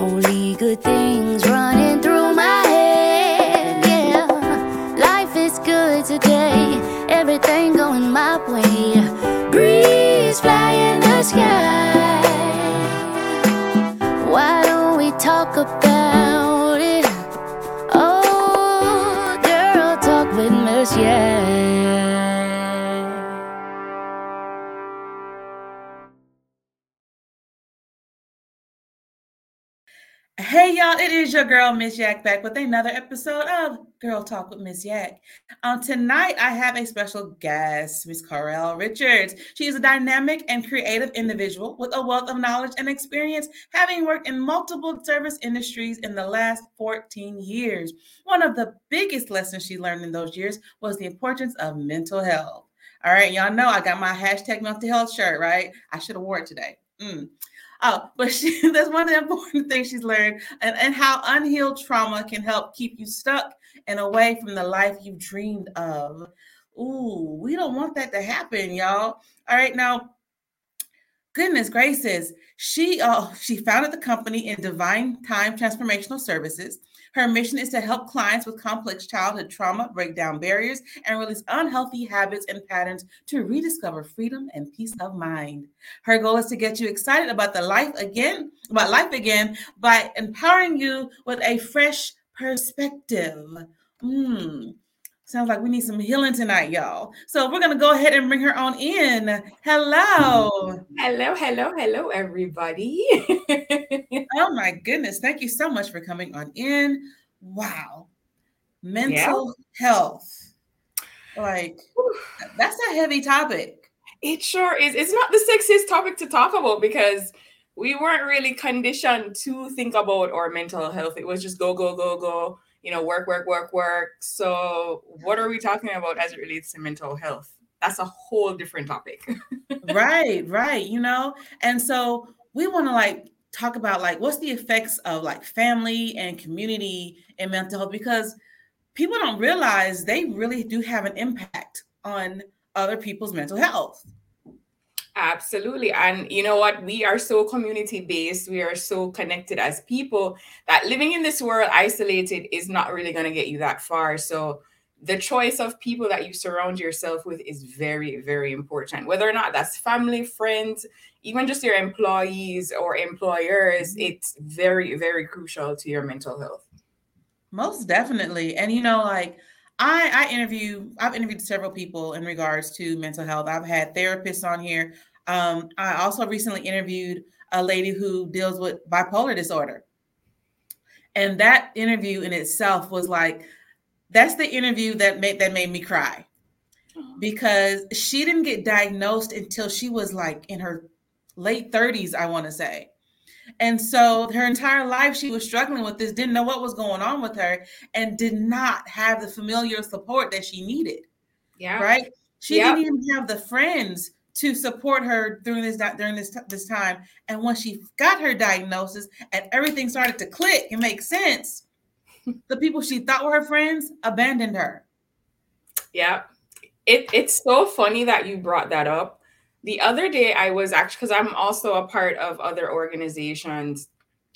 Only good things running through my head. Yeah, life is good today. Everything going my way. Breeze fly in the sky. Why don't we talk about it? Oh, girl, talk with Yeah. Hey y'all, it is your girl Miss Yak back with another episode of Girl Talk with Miss Yak. Um, tonight I have a special guest, Miss Corel Richards. She is a dynamic and creative individual with a wealth of knowledge and experience, having worked in multiple service industries in the last 14 years. One of the biggest lessons she learned in those years was the importance of mental health. All right, y'all know I got my hashtag mental health shirt, right? I should have wore it today. Mm. Oh, but she, that's one of the important things she's learned, and, and how unhealed trauma can help keep you stuck and away from the life you dreamed of. Ooh, we don't want that to happen, y'all. All right, now, goodness gracious, she uh, she founded the company in Divine Time Transformational Services. Her mission is to help clients with complex childhood trauma break down barriers and release unhealthy habits and patterns to rediscover freedom and peace of mind. Her goal is to get you excited about the life again, about life again, by empowering you with a fresh perspective. Mm. Sounds like we need some healing tonight, y'all. So we're gonna go ahead and bring her on in. Hello. Hello, hello, hello, everybody. oh my goodness. Thank you so much for coming on in. Wow. Mental yeah. health. Like that's a heavy topic. It sure is. It's not the sexiest topic to talk about because we weren't really conditioned to think about our mental health. It was just go, go, go, go, you know, work, work, work, work. So, what are we talking about as it relates to mental health? That's a whole different topic. right, right. You know, and so we want to like talk about like what's the effects of like family and community and mental health because people don't realize they really do have an impact on other people's mental health. Absolutely. And you know what? We are so community based. We are so connected as people that living in this world isolated is not really going to get you that far. So, the choice of people that you surround yourself with is very, very important. Whether or not that's family, friends, even just your employees or employers, mm-hmm. it's very, very crucial to your mental health. Most definitely. And you know, like I I interview I've interviewed several people in regards to mental health. I've had therapists on here. Um, I also recently interviewed a lady who deals with bipolar disorder. And that interview in itself was like that's the interview that made that made me cry. Because she didn't get diagnosed until she was like in her late 30s, I want to say. And so her entire life, she was struggling with this, didn't know what was going on with her, and did not have the familiar support that she needed. Yeah. Right. She yep. didn't even have the friends to support her during this during this this time. And when she got her diagnosis and everything started to click and make sense, the people she thought were her friends abandoned her. Yeah. It, it's so funny that you brought that up the other day I was actually because I'm also a part of other organizations.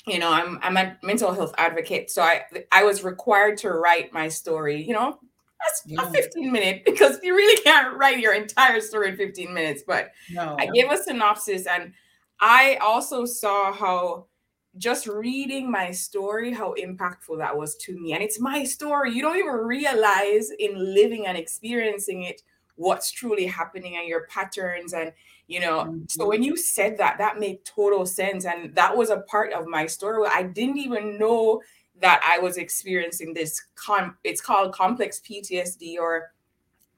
You know, I'm I'm a mental health advocate, so I I was required to write my story. You know, that's yeah. a 15 minute because you really can't write your entire story in 15 minutes. But no. I gave a synopsis, and I also saw how just reading my story how impactful that was to me and it's my story you don't even realize in living and experiencing it what's truly happening and your patterns and you know mm-hmm. so when you said that that made total sense and that was a part of my story i didn't even know that I was experiencing this con it's called complex PTSD or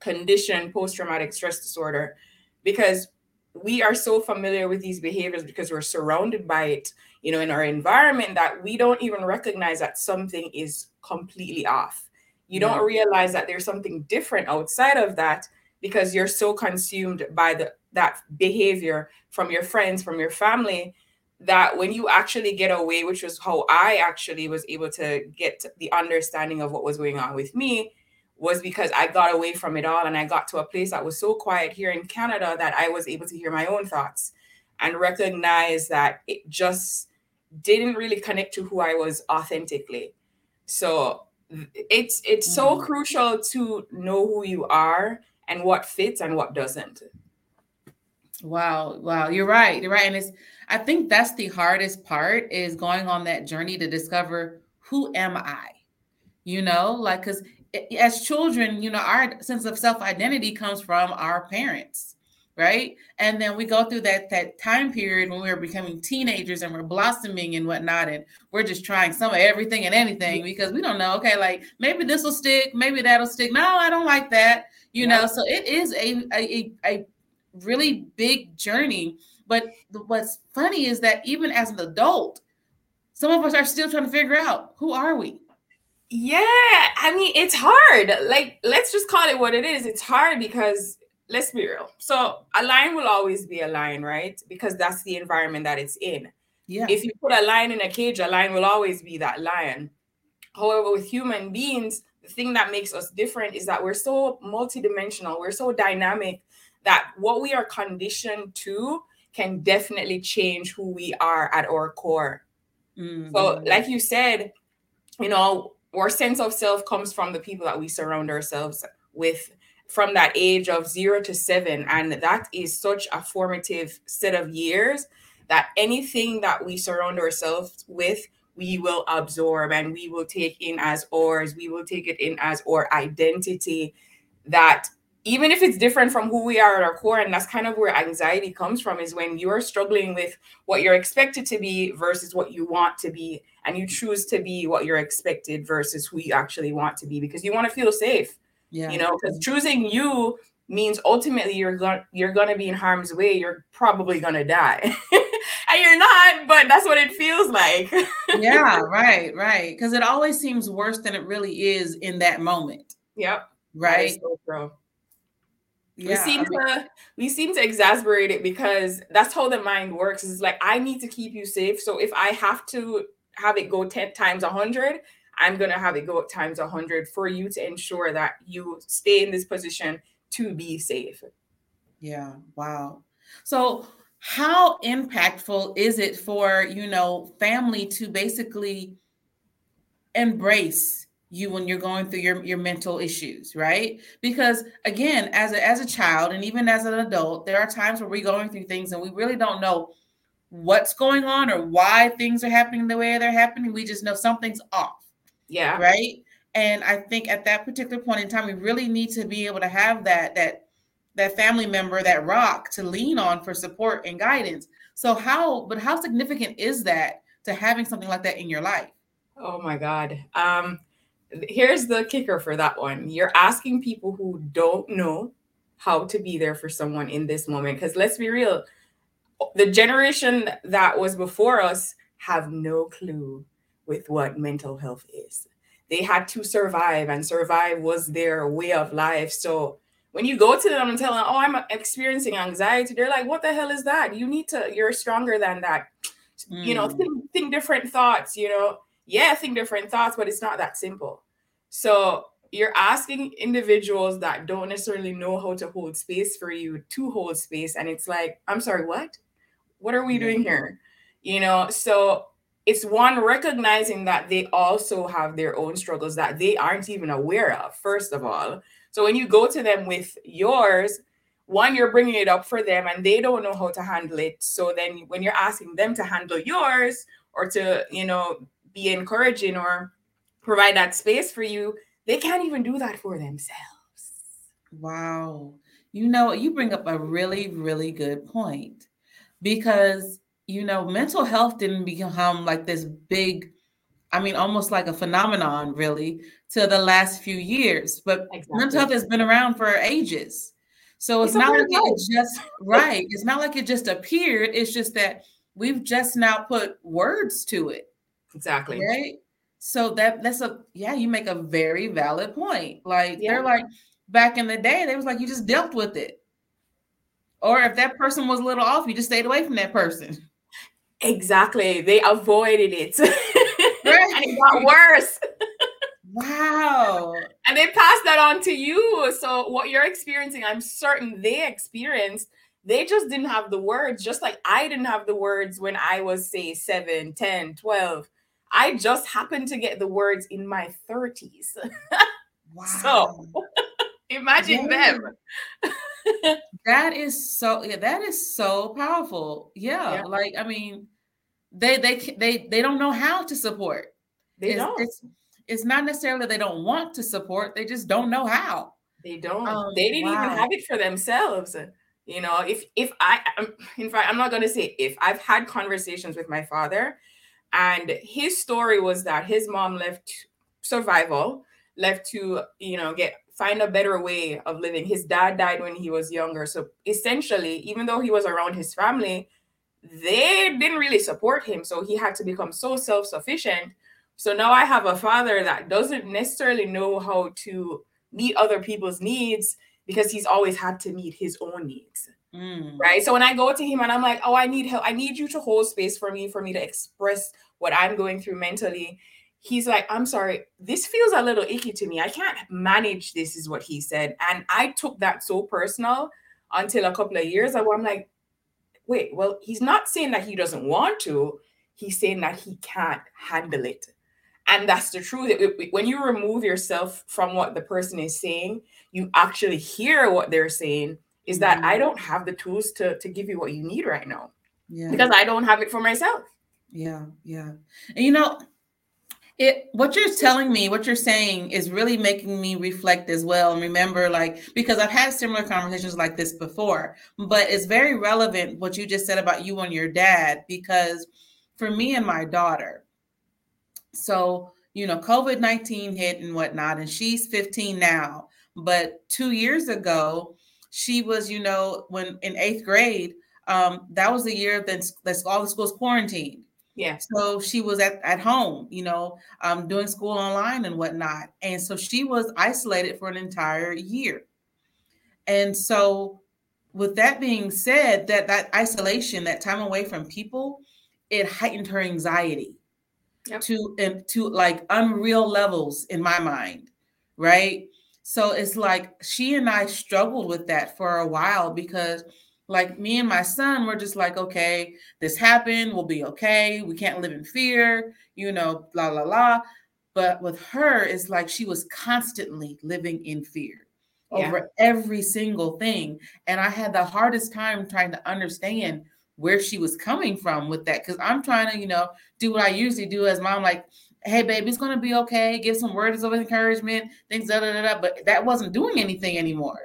condition post-traumatic stress disorder because we are so familiar with these behaviors because we're surrounded by it you know in our environment that we don't even recognize that something is completely off you don't realize that there's something different outside of that because you're so consumed by the that behavior from your friends from your family that when you actually get away which was how i actually was able to get the understanding of what was going on with me was because i got away from it all and i got to a place that was so quiet here in canada that i was able to hear my own thoughts and recognize that it just didn't really connect to who i was authentically so it's it's mm-hmm. so crucial to know who you are and what fits and what doesn't wow wow you're right you're right and it's i think that's the hardest part is going on that journey to discover who am i you know like because as children you know our sense of self-identity comes from our parents right? And then we go through that that time period when we're becoming teenagers and we're blossoming and whatnot, and we're just trying some of everything and anything because we don't know. Okay, like maybe this will stick, maybe that'll stick. No, I don't like that. You know, so it is a, a a really big journey. But what's funny is that even as an adult, some of us are still trying to figure out who are we. Yeah, I mean it's hard. Like let's just call it what it is. It's hard because let's be real. So a lion will always be a lion, right? Because that's the environment that it's in. Yeah. If you put a lion in a cage, a lion will always be that lion. However, with human beings, the thing that makes us different is that we're so multidimensional, we're so dynamic that what we are conditioned to can definitely change who we are at our core. Mm-hmm. So, like you said, you know, our sense of self comes from the people that we surround ourselves with from that age of zero to seven. And that is such a formative set of years that anything that we surround ourselves with, we will absorb and we will take in as ours. We will take it in as our identity. That even if it's different from who we are at our core, and that's kind of where anxiety comes from, is when you're struggling with what you're expected to be versus what you want to be, and you choose to be what you're expected versus who you actually want to be because you want to feel safe yeah. You know, because choosing you means ultimately you're going you're going to be in harm's way. You're probably going to die. you're not, but that's what it feels like. yeah, right, right. Because it always seems worse than it really is in that moment. Yep. Right. So yeah, we seem I mean, to we seem to exasperate it because that's how the mind works. It's like I need to keep you safe. So if I have to have it go 10 times a hundred, I'm going to have it go times 100 for you to ensure that you stay in this position to be safe. Yeah. Wow. So, how impactful is it for, you know, family to basically embrace you when you're going through your, your mental issues, right? Because again, as a, as a child and even as an adult, there are times where we're going through things and we really don't know what's going on or why things are happening the way they're happening. We just know something's off. Yeah. Right. And I think at that particular point in time, we really need to be able to have that that that family member, that rock to lean on for support and guidance. So how, but how significant is that to having something like that in your life? Oh my God. Um, here's the kicker for that one. You're asking people who don't know how to be there for someone in this moment. Because let's be real, the generation that was before us have no clue with what mental health is. They had to survive, and survive was their way of life. So when you go to them and tell them, "Oh, I'm experiencing anxiety," they're like, "What the hell is that? You need to. You're stronger than that. Mm. You know, hmm. think, think different thoughts. You know, yeah, think different thoughts, but it's not that simple." So you're asking individuals that don't necessarily know how to hold space for you to hold space, and it's like, "I'm sorry, what? What are we doing here?" You know, so it's one recognizing that they also have their own struggles that they aren't even aware of first of all so when you go to them with yours one you're bringing it up for them and they don't know how to handle it. So then when you're asking them to handle yours or to you know be encouraging or provide that space for you they can't even do that for themselves. Wow. You know you bring up a really really good point because you know, mental health didn't become like this big I mean, almost like a phenomenon, really, to the last few years. But exactly. mental health has been around for ages. So it's, it's not like it just right. It's not like it just appeared. It's just that we've just now put words to it. Exactly. Right. So that that's a yeah, you make a very valid point. Like yeah. they're like back in the day, they was like you just dealt with it. Or if that person was a little off, you just stayed away from that person. Exactly. They avoided it. and it got worse. Wow. And they passed that on to you. So what you're experiencing, I'm certain they experienced. They just didn't have the words, just like I didn't have the words when I was, say, 7, 10, 12. I just happened to get the words in my 30s. wow. So imagine yeah. them. that is so yeah, that is so powerful. Yeah, yeah. Like I mean, they they they they don't know how to support. They it's, don't. It's, it's not necessarily they don't want to support; they just don't know how. They don't. Um, they didn't wow. even have it for themselves. You know, if if I, in fact, I'm not going to say if I've had conversations with my father, and his story was that his mom left survival, left to you know get find a better way of living. His dad died when he was younger, so essentially, even though he was around his family, they didn't really support him. So he had to become so self sufficient so now I have a father that doesn't necessarily know how to meet other people's needs because he's always had to meet his own needs. Mm. Right. So when I go to him and I'm like, oh, I need help, I need you to hold space for me, for me to express what I'm going through mentally. He's like, I'm sorry, this feels a little icky to me. I can't manage this, is what he said. And I took that so personal until a couple of years ago. I'm like, wait, well, he's not saying that he doesn't want to, he's saying that he can't handle it and that's the truth. When you remove yourself from what the person is saying you actually hear what they're saying is that mm-hmm. i don't have the tools to to give you what you need right now yeah. because i don't have it for myself. Yeah yeah. And you know it what you're telling me what you're saying is really making me reflect as well and remember like because i've had similar conversations like this before but it's very relevant what you just said about you and your dad because for me and my daughter so, you know, COVID 19 hit and whatnot, and she's 15 now. But two years ago, she was, you know, when in eighth grade, um, that was the year that that's all the schools quarantined. Yeah. So she was at, at home, you know, um, doing school online and whatnot. And so she was isolated for an entire year. And so with that being said, that that isolation, that time away from people, it heightened her anxiety yep. to and to like unreal levels in my mind, right? So it's like she and I struggled with that for a while because like me and my son were just like, okay, this happened, we'll be okay. We can't live in fear, you know, blah blah blah. But with her, it's like she was constantly living in fear yeah. over every single thing. And I had the hardest time trying to understand where she was coming from with that because I'm trying to, you know, do what I usually do as mom, like, hey, baby, it's gonna be okay. Give some words of encouragement, things, da da da. da. But that wasn't doing anything anymore.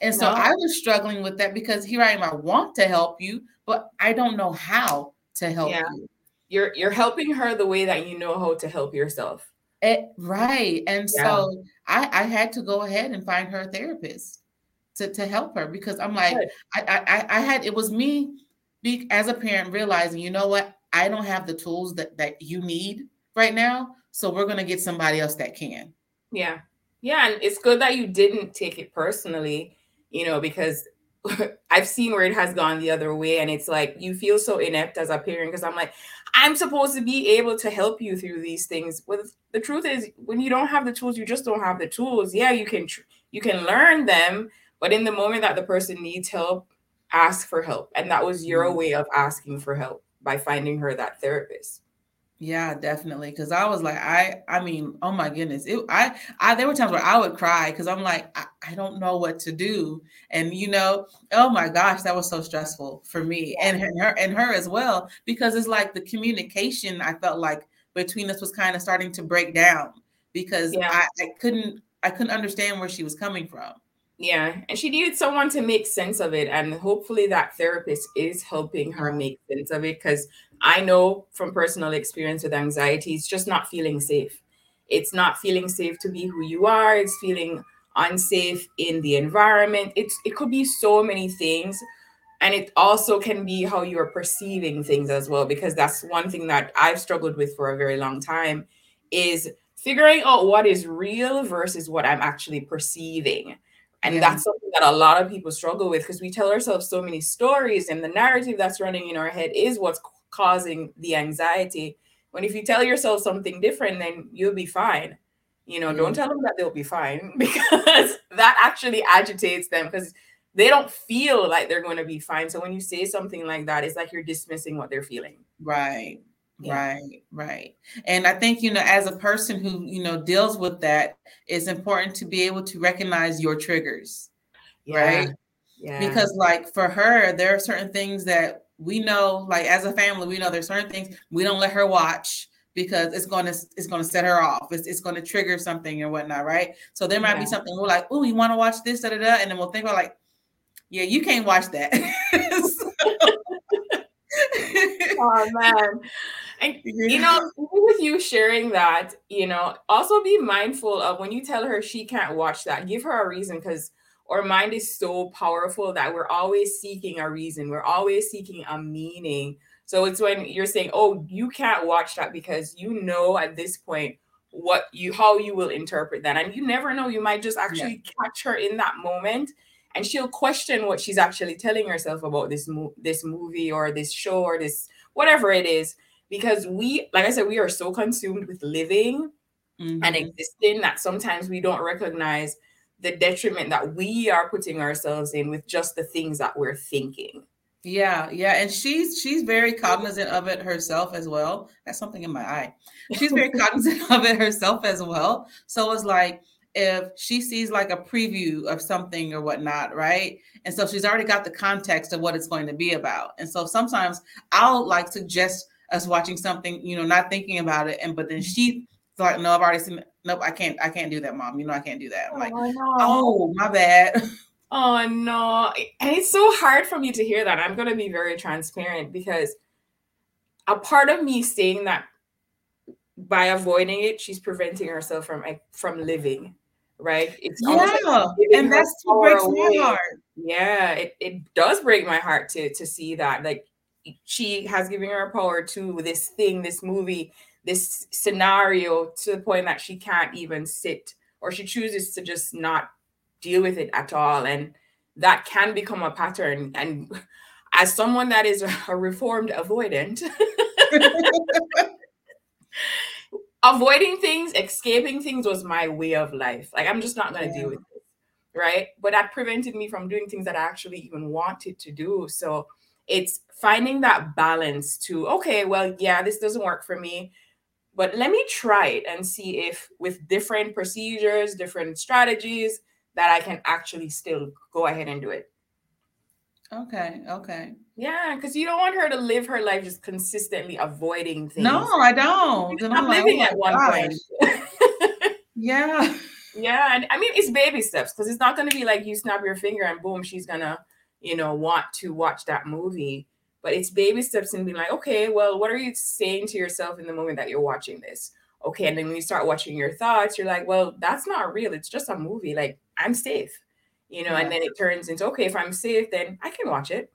And so no. I was struggling with that because here I am. I want to help you, but I don't know how to help yeah. you. You're you're helping her the way that you know how to help yourself. It, eh, right. And yeah. so I, I had to go ahead and find her a therapist to, to help her because I'm like, I, I I had it was me be as a parent realizing, you know what, I don't have the tools that that you need right now, so we're gonna get somebody else that can. Yeah, yeah, and it's good that you didn't take it personally, you know, because I've seen where it has gone the other way, and it's like you feel so inept as a parent because I'm like, I'm supposed to be able to help you through these things. With the truth is, when you don't have the tools, you just don't have the tools. Yeah, you can you can learn them, but in the moment that the person needs help, ask for help. And that was your mm-hmm. way of asking for help by finding her that therapist. Yeah, definitely. Cause I was like, I, I mean, oh my goodness. It, I, I, there were times where I would cry because I'm like, I, I, don't know what to do. And you know, oh my gosh, that was so stressful for me and her and her as well, because it's like the communication I felt like between us was kind of starting to break down because yeah. I, I couldn't, I couldn't understand where she was coming from. Yeah, and she needed someone to make sense of it, and hopefully that therapist is helping her make sense of it. Because I know from personal experience with anxiety, it's just not feeling safe. It's not feeling safe to be who you are. It's feeling unsafe in the environment. It's it could be so many things. And it also can be how you're perceiving things as well, because that's one thing that I've struggled with for a very long time is figuring out what is real versus what I'm actually perceiving. And yeah. that's something that a lot of people struggle with because we tell ourselves so many stories, and the narrative that's running in our head is what's causing the anxiety. When if you tell yourself something different, then you'll be fine. You know, mm-hmm. don't tell them that they'll be fine because that actually agitates them because they don't feel like they're going to be fine. So when you say something like that, it's like you're dismissing what they're feeling. Right. Yeah. Right, right. And I think, you know, as a person who, you know, deals with that, it's important to be able to recognize your triggers. Yeah. Right. Yeah. Because, like, for her, there are certain things that we know, like, as a family, we know there's certain things we don't let her watch because it's going to it's going to set her off. It's, it's going to trigger something or whatnot, right? So there might yeah. be something we're like, oh, you want to watch this, da, da, da, and then we'll think about like, yeah, you can't watch that. oh man. And you know, with you sharing that, you know, also be mindful of when you tell her she can't watch that, give her a reason because our mind is so powerful that we're always seeking a reason, we're always seeking a meaning. So it's when you're saying, Oh, you can't watch that because you know at this point what you how you will interpret that. And you never know, you might just actually yeah. catch her in that moment and she'll question what she's actually telling herself about this mo- this movie or this show or this whatever it is because we like i said we are so consumed with living mm-hmm. and existing that sometimes we don't recognize the detriment that we are putting ourselves in with just the things that we're thinking yeah yeah and she's she's very cognizant of it herself as well that's something in my eye she's very cognizant of it herself as well so it's like if she sees like a preview of something or whatnot, right? And so she's already got the context of what it's going to be about. And so sometimes I'll like suggest us watching something, you know, not thinking about it, and but then she's like, no, I've already seen. Nope, I can't. I can't do that, mom. You know, I can't do that. I'm like, oh, no. oh my bad. Oh no, and it's so hard for me to hear that. I'm gonna be very transparent because a part of me saying that by avoiding it, she's preventing herself from from living right? It's yeah, and that's what breaks away. my heart. Yeah, it, it does break my heart to to see that. Like she has given her power to this thing, this movie, this scenario to the point that she can't even sit or she chooses to just not deal with it at all. And that can become a pattern. And as someone that is a reformed avoidant, avoiding things, escaping things was my way of life. Like I'm just not gonna yeah. deal with it, right? But that prevented me from doing things that I actually even wanted to do. So it's finding that balance to okay, well, yeah, this doesn't work for me, but let me try it and see if with different procedures, different strategies, that I can actually still go ahead and do it. Okay. Okay. Yeah, because you don't want her to live her life just consistently avoiding things. No, I don't. I'm living like, oh at one gosh. point. yeah. Yeah, and I mean it's baby steps because it's not going to be like you snap your finger and boom, she's gonna, you know, want to watch that movie. But it's baby steps and being like, okay, well, what are you saying to yourself in the moment that you're watching this? Okay, and then when you start watching your thoughts, you're like, well, that's not real. It's just a movie. Like I'm safe you know, yeah. and then it turns into okay, if I'm safe, then I can watch it.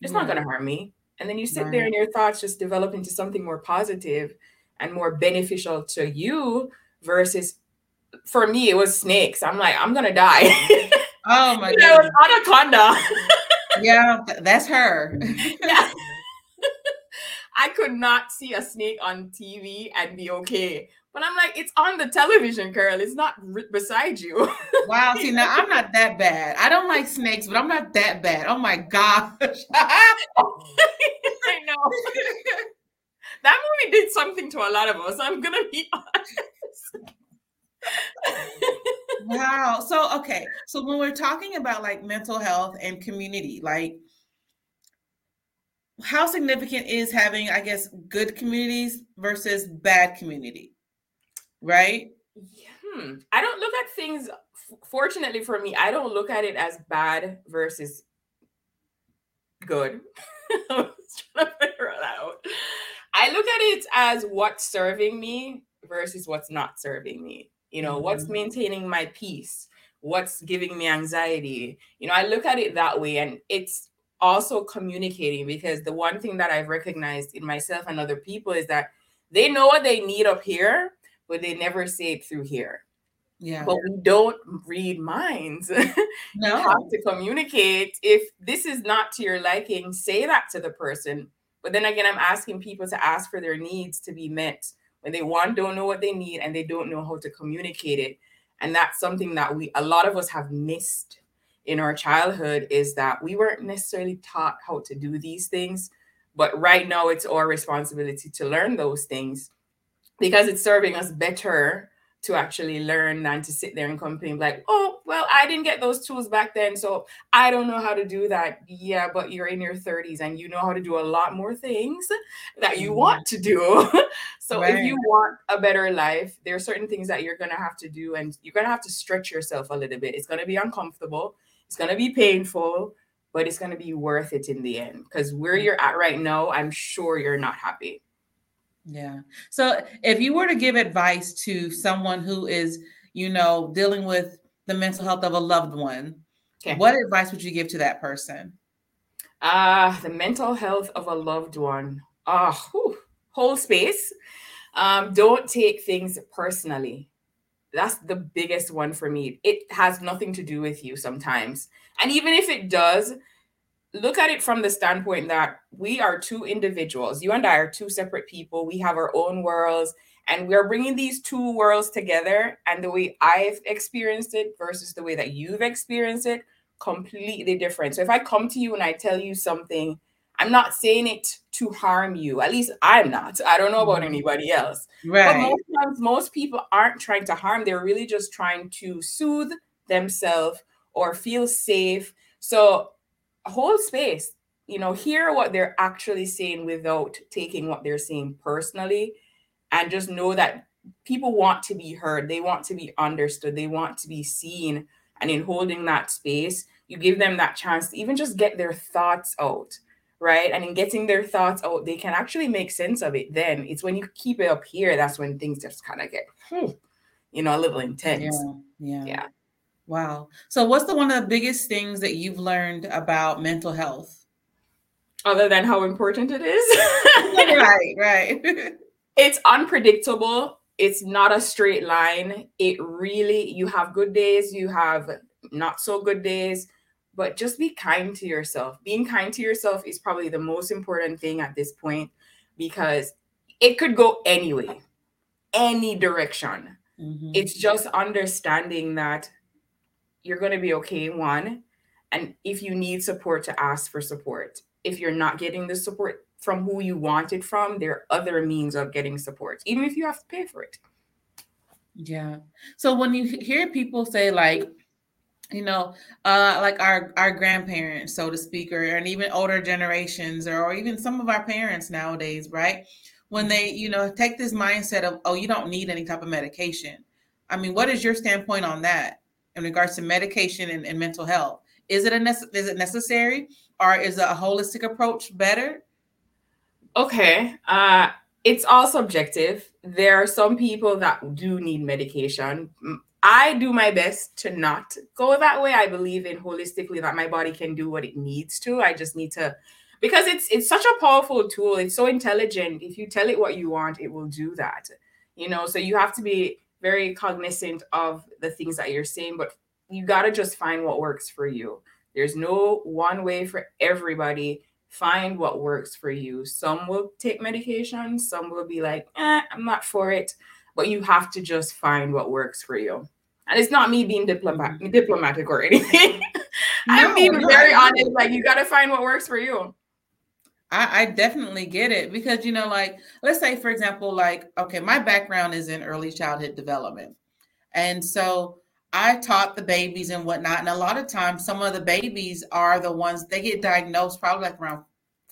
It's not going to harm me. And then you sit right. there and your thoughts just develop into something more positive and more beneficial to you versus for me, it was snakes. I'm like, I'm gonna die. Oh my god. It was anaconda. yeah, that's her. yeah. I could not see a snake on TV and be okay. But I'm like, it's on the television, girl. It's not r- beside you. wow. See, now I'm not that bad. I don't like snakes, but I'm not that bad. Oh my gosh. I know. that movie did something to a lot of us. I'm going to be honest. Wow. So, okay. So, when we're talking about like mental health and community, like, how significant is having, I guess, good communities versus bad community? right? Hmm. I don't look at things fortunately for me, I don't look at it as bad versus good. I was trying to figure that out. I look at it as what's serving me versus what's not serving me. You know, mm-hmm. what's maintaining my peace, what's giving me anxiety. You know, I look at it that way, and it's also communicating because the one thing that I've recognized in myself and other people is that they know what they need up here, but they never say it through here. Yeah. But we don't read minds. No. you have to communicate. If this is not to your liking, say that to the person. But then again, I'm asking people to ask for their needs to be met when they one don't know what they need and they don't know how to communicate it. And that's something that we a lot of us have missed in our childhood is that we weren't necessarily taught how to do these things. But right now it's our responsibility to learn those things because it's serving us better to actually learn than to sit there and complain like oh well i didn't get those tools back then so i don't know how to do that yeah but you're in your 30s and you know how to do a lot more things that you mm-hmm. want to do so right. if you want a better life there are certain things that you're going to have to do and you're going to have to stretch yourself a little bit it's going to be uncomfortable it's going to be painful but it's going to be worth it in the end because where mm. you're at right now i'm sure you're not happy yeah. So if you were to give advice to someone who is, you know, dealing with the mental health of a loved one, okay. what advice would you give to that person? Ah, uh, the mental health of a loved one. Ah, whole space. Um, don't take things personally. That's the biggest one for me. It has nothing to do with you sometimes. And even if it does, look at it from the standpoint that we are two individuals. You and I are two separate people. We have our own worlds, and we're bringing these two worlds together. And the way I've experienced it versus the way that you've experienced it, completely different. So if I come to you and I tell you something, I'm not saying it to harm you. At least I'm not. I don't know about mm-hmm. anybody else. Right. But most times, most people aren't trying to harm. They're really just trying to soothe themselves or feel safe. So whole space you know hear what they're actually saying without taking what they're saying personally and just know that people want to be heard they want to be understood they want to be seen and in holding that space you give them that chance to even just get their thoughts out right? And in getting their thoughts out they can actually make sense of it then. It's when you keep it up here that's when things just kind of get you know a little intense. yeah yeah. Yeah Wow. So, what's the one of the biggest things that you've learned about mental health? Other than how important it is? right, right. it's unpredictable. It's not a straight line. It really, you have good days, you have not so good days, but just be kind to yourself. Being kind to yourself is probably the most important thing at this point because it could go anyway, any direction. Mm-hmm. It's just understanding that you're going to be okay one and if you need support to ask for support. If you're not getting the support from who you want it from there are other means of getting support even if you have to pay for it. Yeah. So when you hear people say like you know uh like our our grandparents so to speak or and even older generations or, or even some of our parents nowadays right? When they you know take this mindset of oh you don't need any type of medication. I mean what is your standpoint on that in regards to medication and, and mental health? Is it a nece- is it necessary, or is a holistic approach better? Okay, uh, it's all subjective. There are some people that do need medication. I do my best to not go that way. I believe in holistically that my body can do what it needs to. I just need to because it's it's such a powerful tool. It's so intelligent. If you tell it what you want, it will do that. You know, so you have to be very cognizant of the things that you're saying, but you got to just find what works for you. There's no one way for everybody. Find what works for you. Some will take medication, some will be like, eh, I'm not for it. But you have to just find what works for you. And it's not me being mm-hmm. diplomatic or anything. No, I'm being no, very honest. Like, you got to find what works for you. I, I, definitely get it because you know, like let's say for example, like okay, my background is in early childhood development, and so I taught the babies and whatnot. And a lot of times, some of the babies are the ones they get diagnosed probably like around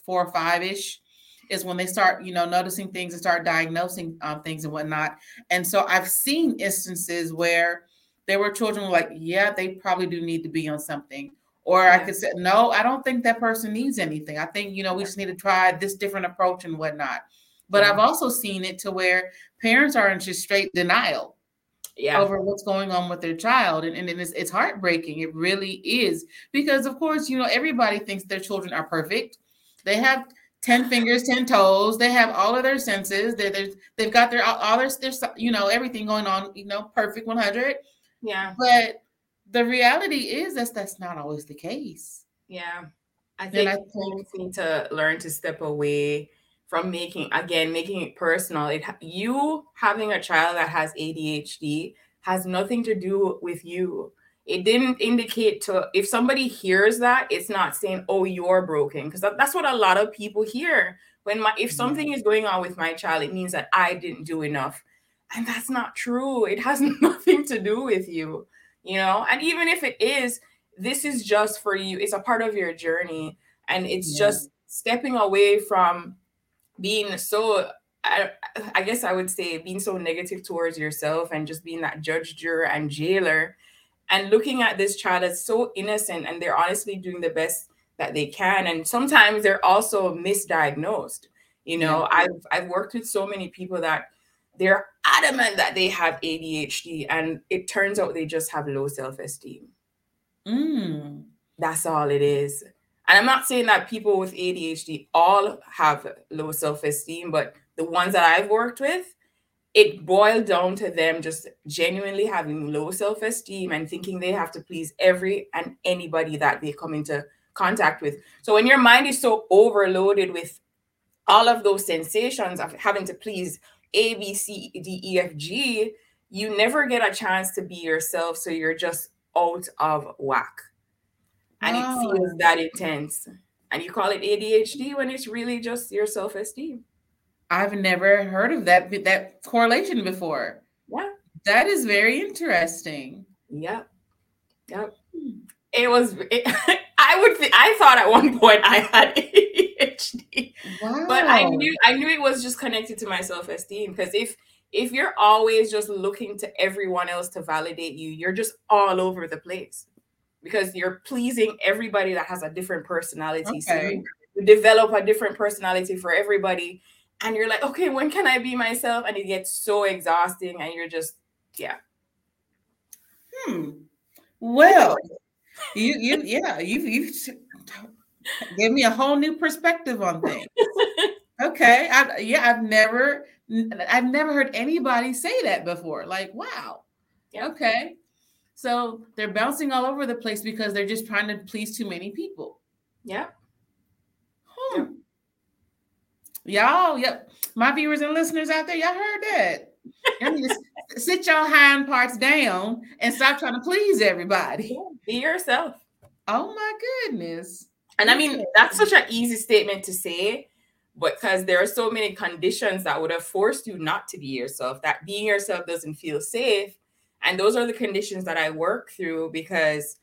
four or five ish is when they start, you know, noticing things and start diagnosing um, things and whatnot. And so I've seen instances where there were children like, yeah, they probably do need to be on something. Or I could say, no, I don't think that person needs anything. I think, you know, we just need to try this different approach and whatnot. But I've also seen it to where parents are in just straight denial yeah. over what's going on with their child. And, and it's, it's heartbreaking. It really is. Because, of course, you know, everybody thinks their children are perfect. They have 10 fingers, 10 toes. They have all of their senses. They're, they're, they've got their, all their, their, you know, everything going on, you know, perfect 100. Yeah. But the reality is that that's not always the case. Yeah. I think, I think need to learn to step away from making again making it personal. It you having a child that has ADHD has nothing to do with you. It didn't indicate to if somebody hears that, it's not saying, "Oh, you're broken," because that, that's what a lot of people hear. When my if something mm-hmm. is going on with my child, it means that I didn't do enough, and that's not true. It has nothing to do with you you know? And even if it is this is just for you. It's a part of your journey. And it's yeah. just stepping away from being so I, I guess i would say being so negative towards yourself and just being that judge juror and jailer and looking at this child as so innocent and they're honestly doing the best that they can. And sometimes they're also misdiagnosed you know? Yeah. i've i've worked with so many people that they're adamant that they have ADHD, and it turns out they just have low self esteem. Mm. That's all it is. And I'm not saying that people with ADHD all have low self esteem, but the ones that I've worked with, it boiled down to them just genuinely having low self esteem and thinking they have to please every and anybody that they come into contact with. So when your mind is so overloaded with all of those sensations of having to please a, B, C, D, E, F, G, you never get a chance to be yourself. So you're just out of whack. And oh. it feels that intense. And you call it ADHD when it's really just your self esteem. I've never heard of that that correlation before. Yeah. That is very interesting. Yep. Yep. Hmm. It was it, I would th- I thought at one point I had ADHD. Wow. But I knew I knew it was just connected to my self-esteem because if if you're always just looking to everyone else to validate you, you're just all over the place because you're pleasing everybody that has a different personality. Okay. So you, you develop a different personality for everybody. And you're like, okay, when can I be myself? And it gets so exhausting, and you're just, yeah. Hmm. Well, you, you, yeah, you, you Give me a whole new perspective on things. okay. I, yeah, I've never I've never heard anybody say that before. Like, wow. Yeah. Okay. So they're bouncing all over the place because they're just trying to please too many people. Yeah. Hmm. Y'all, yep. My viewers and listeners out there, y'all heard that. I mean, sit your hind parts down and stop trying to please everybody. Be yourself. Oh my goodness. And I mean, that's such an easy statement to say, because there are so many conditions that would have forced you not to be yourself, that being yourself doesn't feel safe. And those are the conditions that I work through because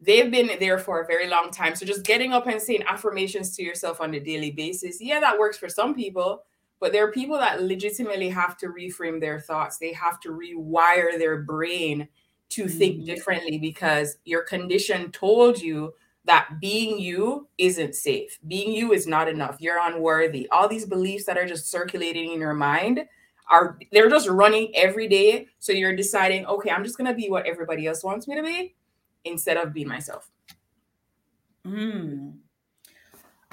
they've been there for a very long time. So just getting up and saying affirmations to yourself on a daily basis, yeah, that works for some people. But there are people that legitimately have to reframe their thoughts. They have to rewire their brain to think mm-hmm. differently because your condition told you that being you isn't safe. Being you is not enough. You're unworthy. All these beliefs that are just circulating in your mind are they're just running every day. So you're deciding, okay, I'm just gonna be what everybody else wants me to be instead of being myself. Hmm.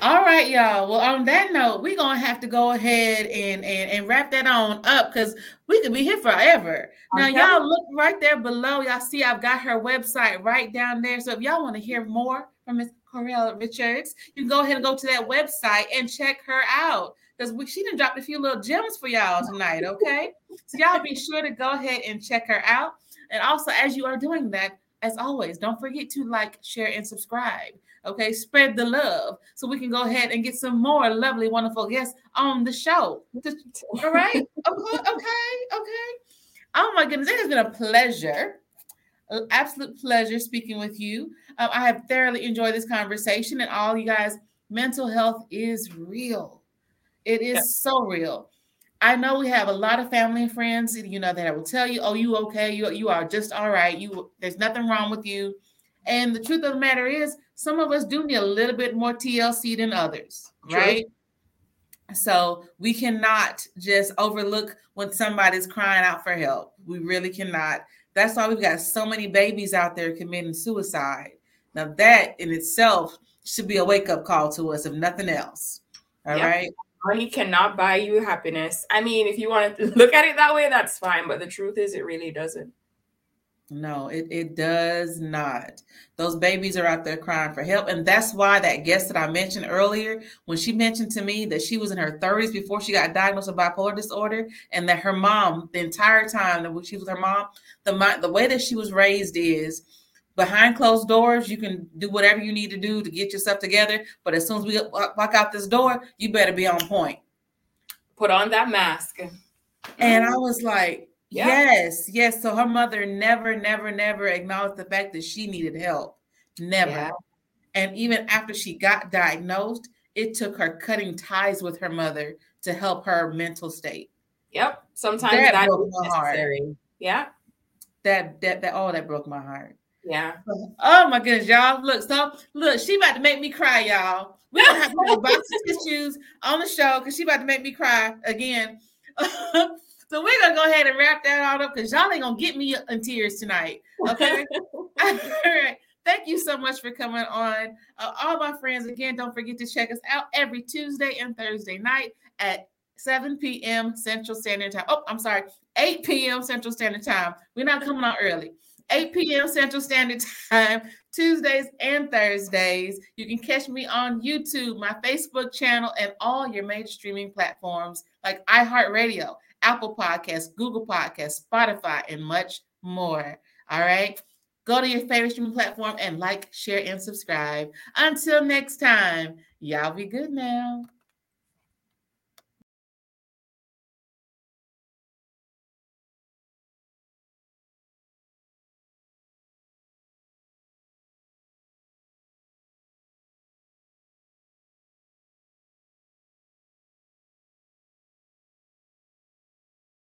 All right, y'all. Well, on that note, we're gonna have to go ahead and and, and wrap that on up because we could be here forever. Now, okay. y'all look right there below. Y'all see I've got her website right down there. So if y'all want to hear more from Miss Corel Richards, you can go ahead and go to that website and check her out because she done dropped a few little gems for y'all tonight. Okay, so y'all be sure to go ahead and check her out. And also, as you are doing that, as always, don't forget to like, share, and subscribe. Okay, spread the love so we can go ahead and get some more lovely, wonderful guests on the show. All right, okay, okay, okay. Oh my goodness, it has been a pleasure, an absolute pleasure speaking with you. Um, I have thoroughly enjoyed this conversation, and all you guys, mental health is real. It is yeah. so real. I know we have a lot of family and friends, you know, that will tell you, "Oh, you okay? You you are just all right. You there's nothing wrong with you." And the truth of the matter is, some of us do need a little bit more TLC than others, True. right? So we cannot just overlook when somebody's crying out for help. We really cannot. That's why we've got so many babies out there committing suicide. Now that in itself should be a wake up call to us, if nothing else. All yep. right. Money cannot buy you happiness. I mean, if you want to look at it that way, that's fine. But the truth is, it really doesn't. No, it, it does not. Those babies are out there crying for help. And that's why that guest that I mentioned earlier, when she mentioned to me that she was in her 30s before she got diagnosed with bipolar disorder, and that her mom, the entire time that she was with her mom, the, the way that she was raised is behind closed doors, you can do whatever you need to do to get yourself together. But as soon as we walk out this door, you better be on point. Put on that mask. And I was like, yeah. Yes, yes. So her mother never, never, never acknowledged the fact that she needed help. Never. Yeah. And even after she got diagnosed, it took her cutting ties with her mother to help her mental state. Yep. Sometimes that, that broke my necessary. heart. Yeah. That that that oh that broke my heart. Yeah. Oh my goodness, y'all. Look, so look, she about to make me cry, y'all. We're gonna have to box of tissues on the show because she about to make me cry again. So we're gonna go ahead and wrap that all up because y'all ain't gonna get me in tears tonight. Okay. all right. Thank you so much for coming on. Uh, all my friends, again, don't forget to check us out every Tuesday and Thursday night at 7 p.m. Central Standard Time. Oh, I'm sorry, 8 p.m. Central Standard Time. We're not coming on early. 8 p.m. Central Standard Time, Tuesdays and Thursdays. You can catch me on YouTube, my Facebook channel, and all your major streaming platforms like iHeartRadio Apple Podcasts, Google Podcasts, Spotify, and much more. All right. Go to your favorite streaming platform and like, share, and subscribe. Until next time, y'all be good now.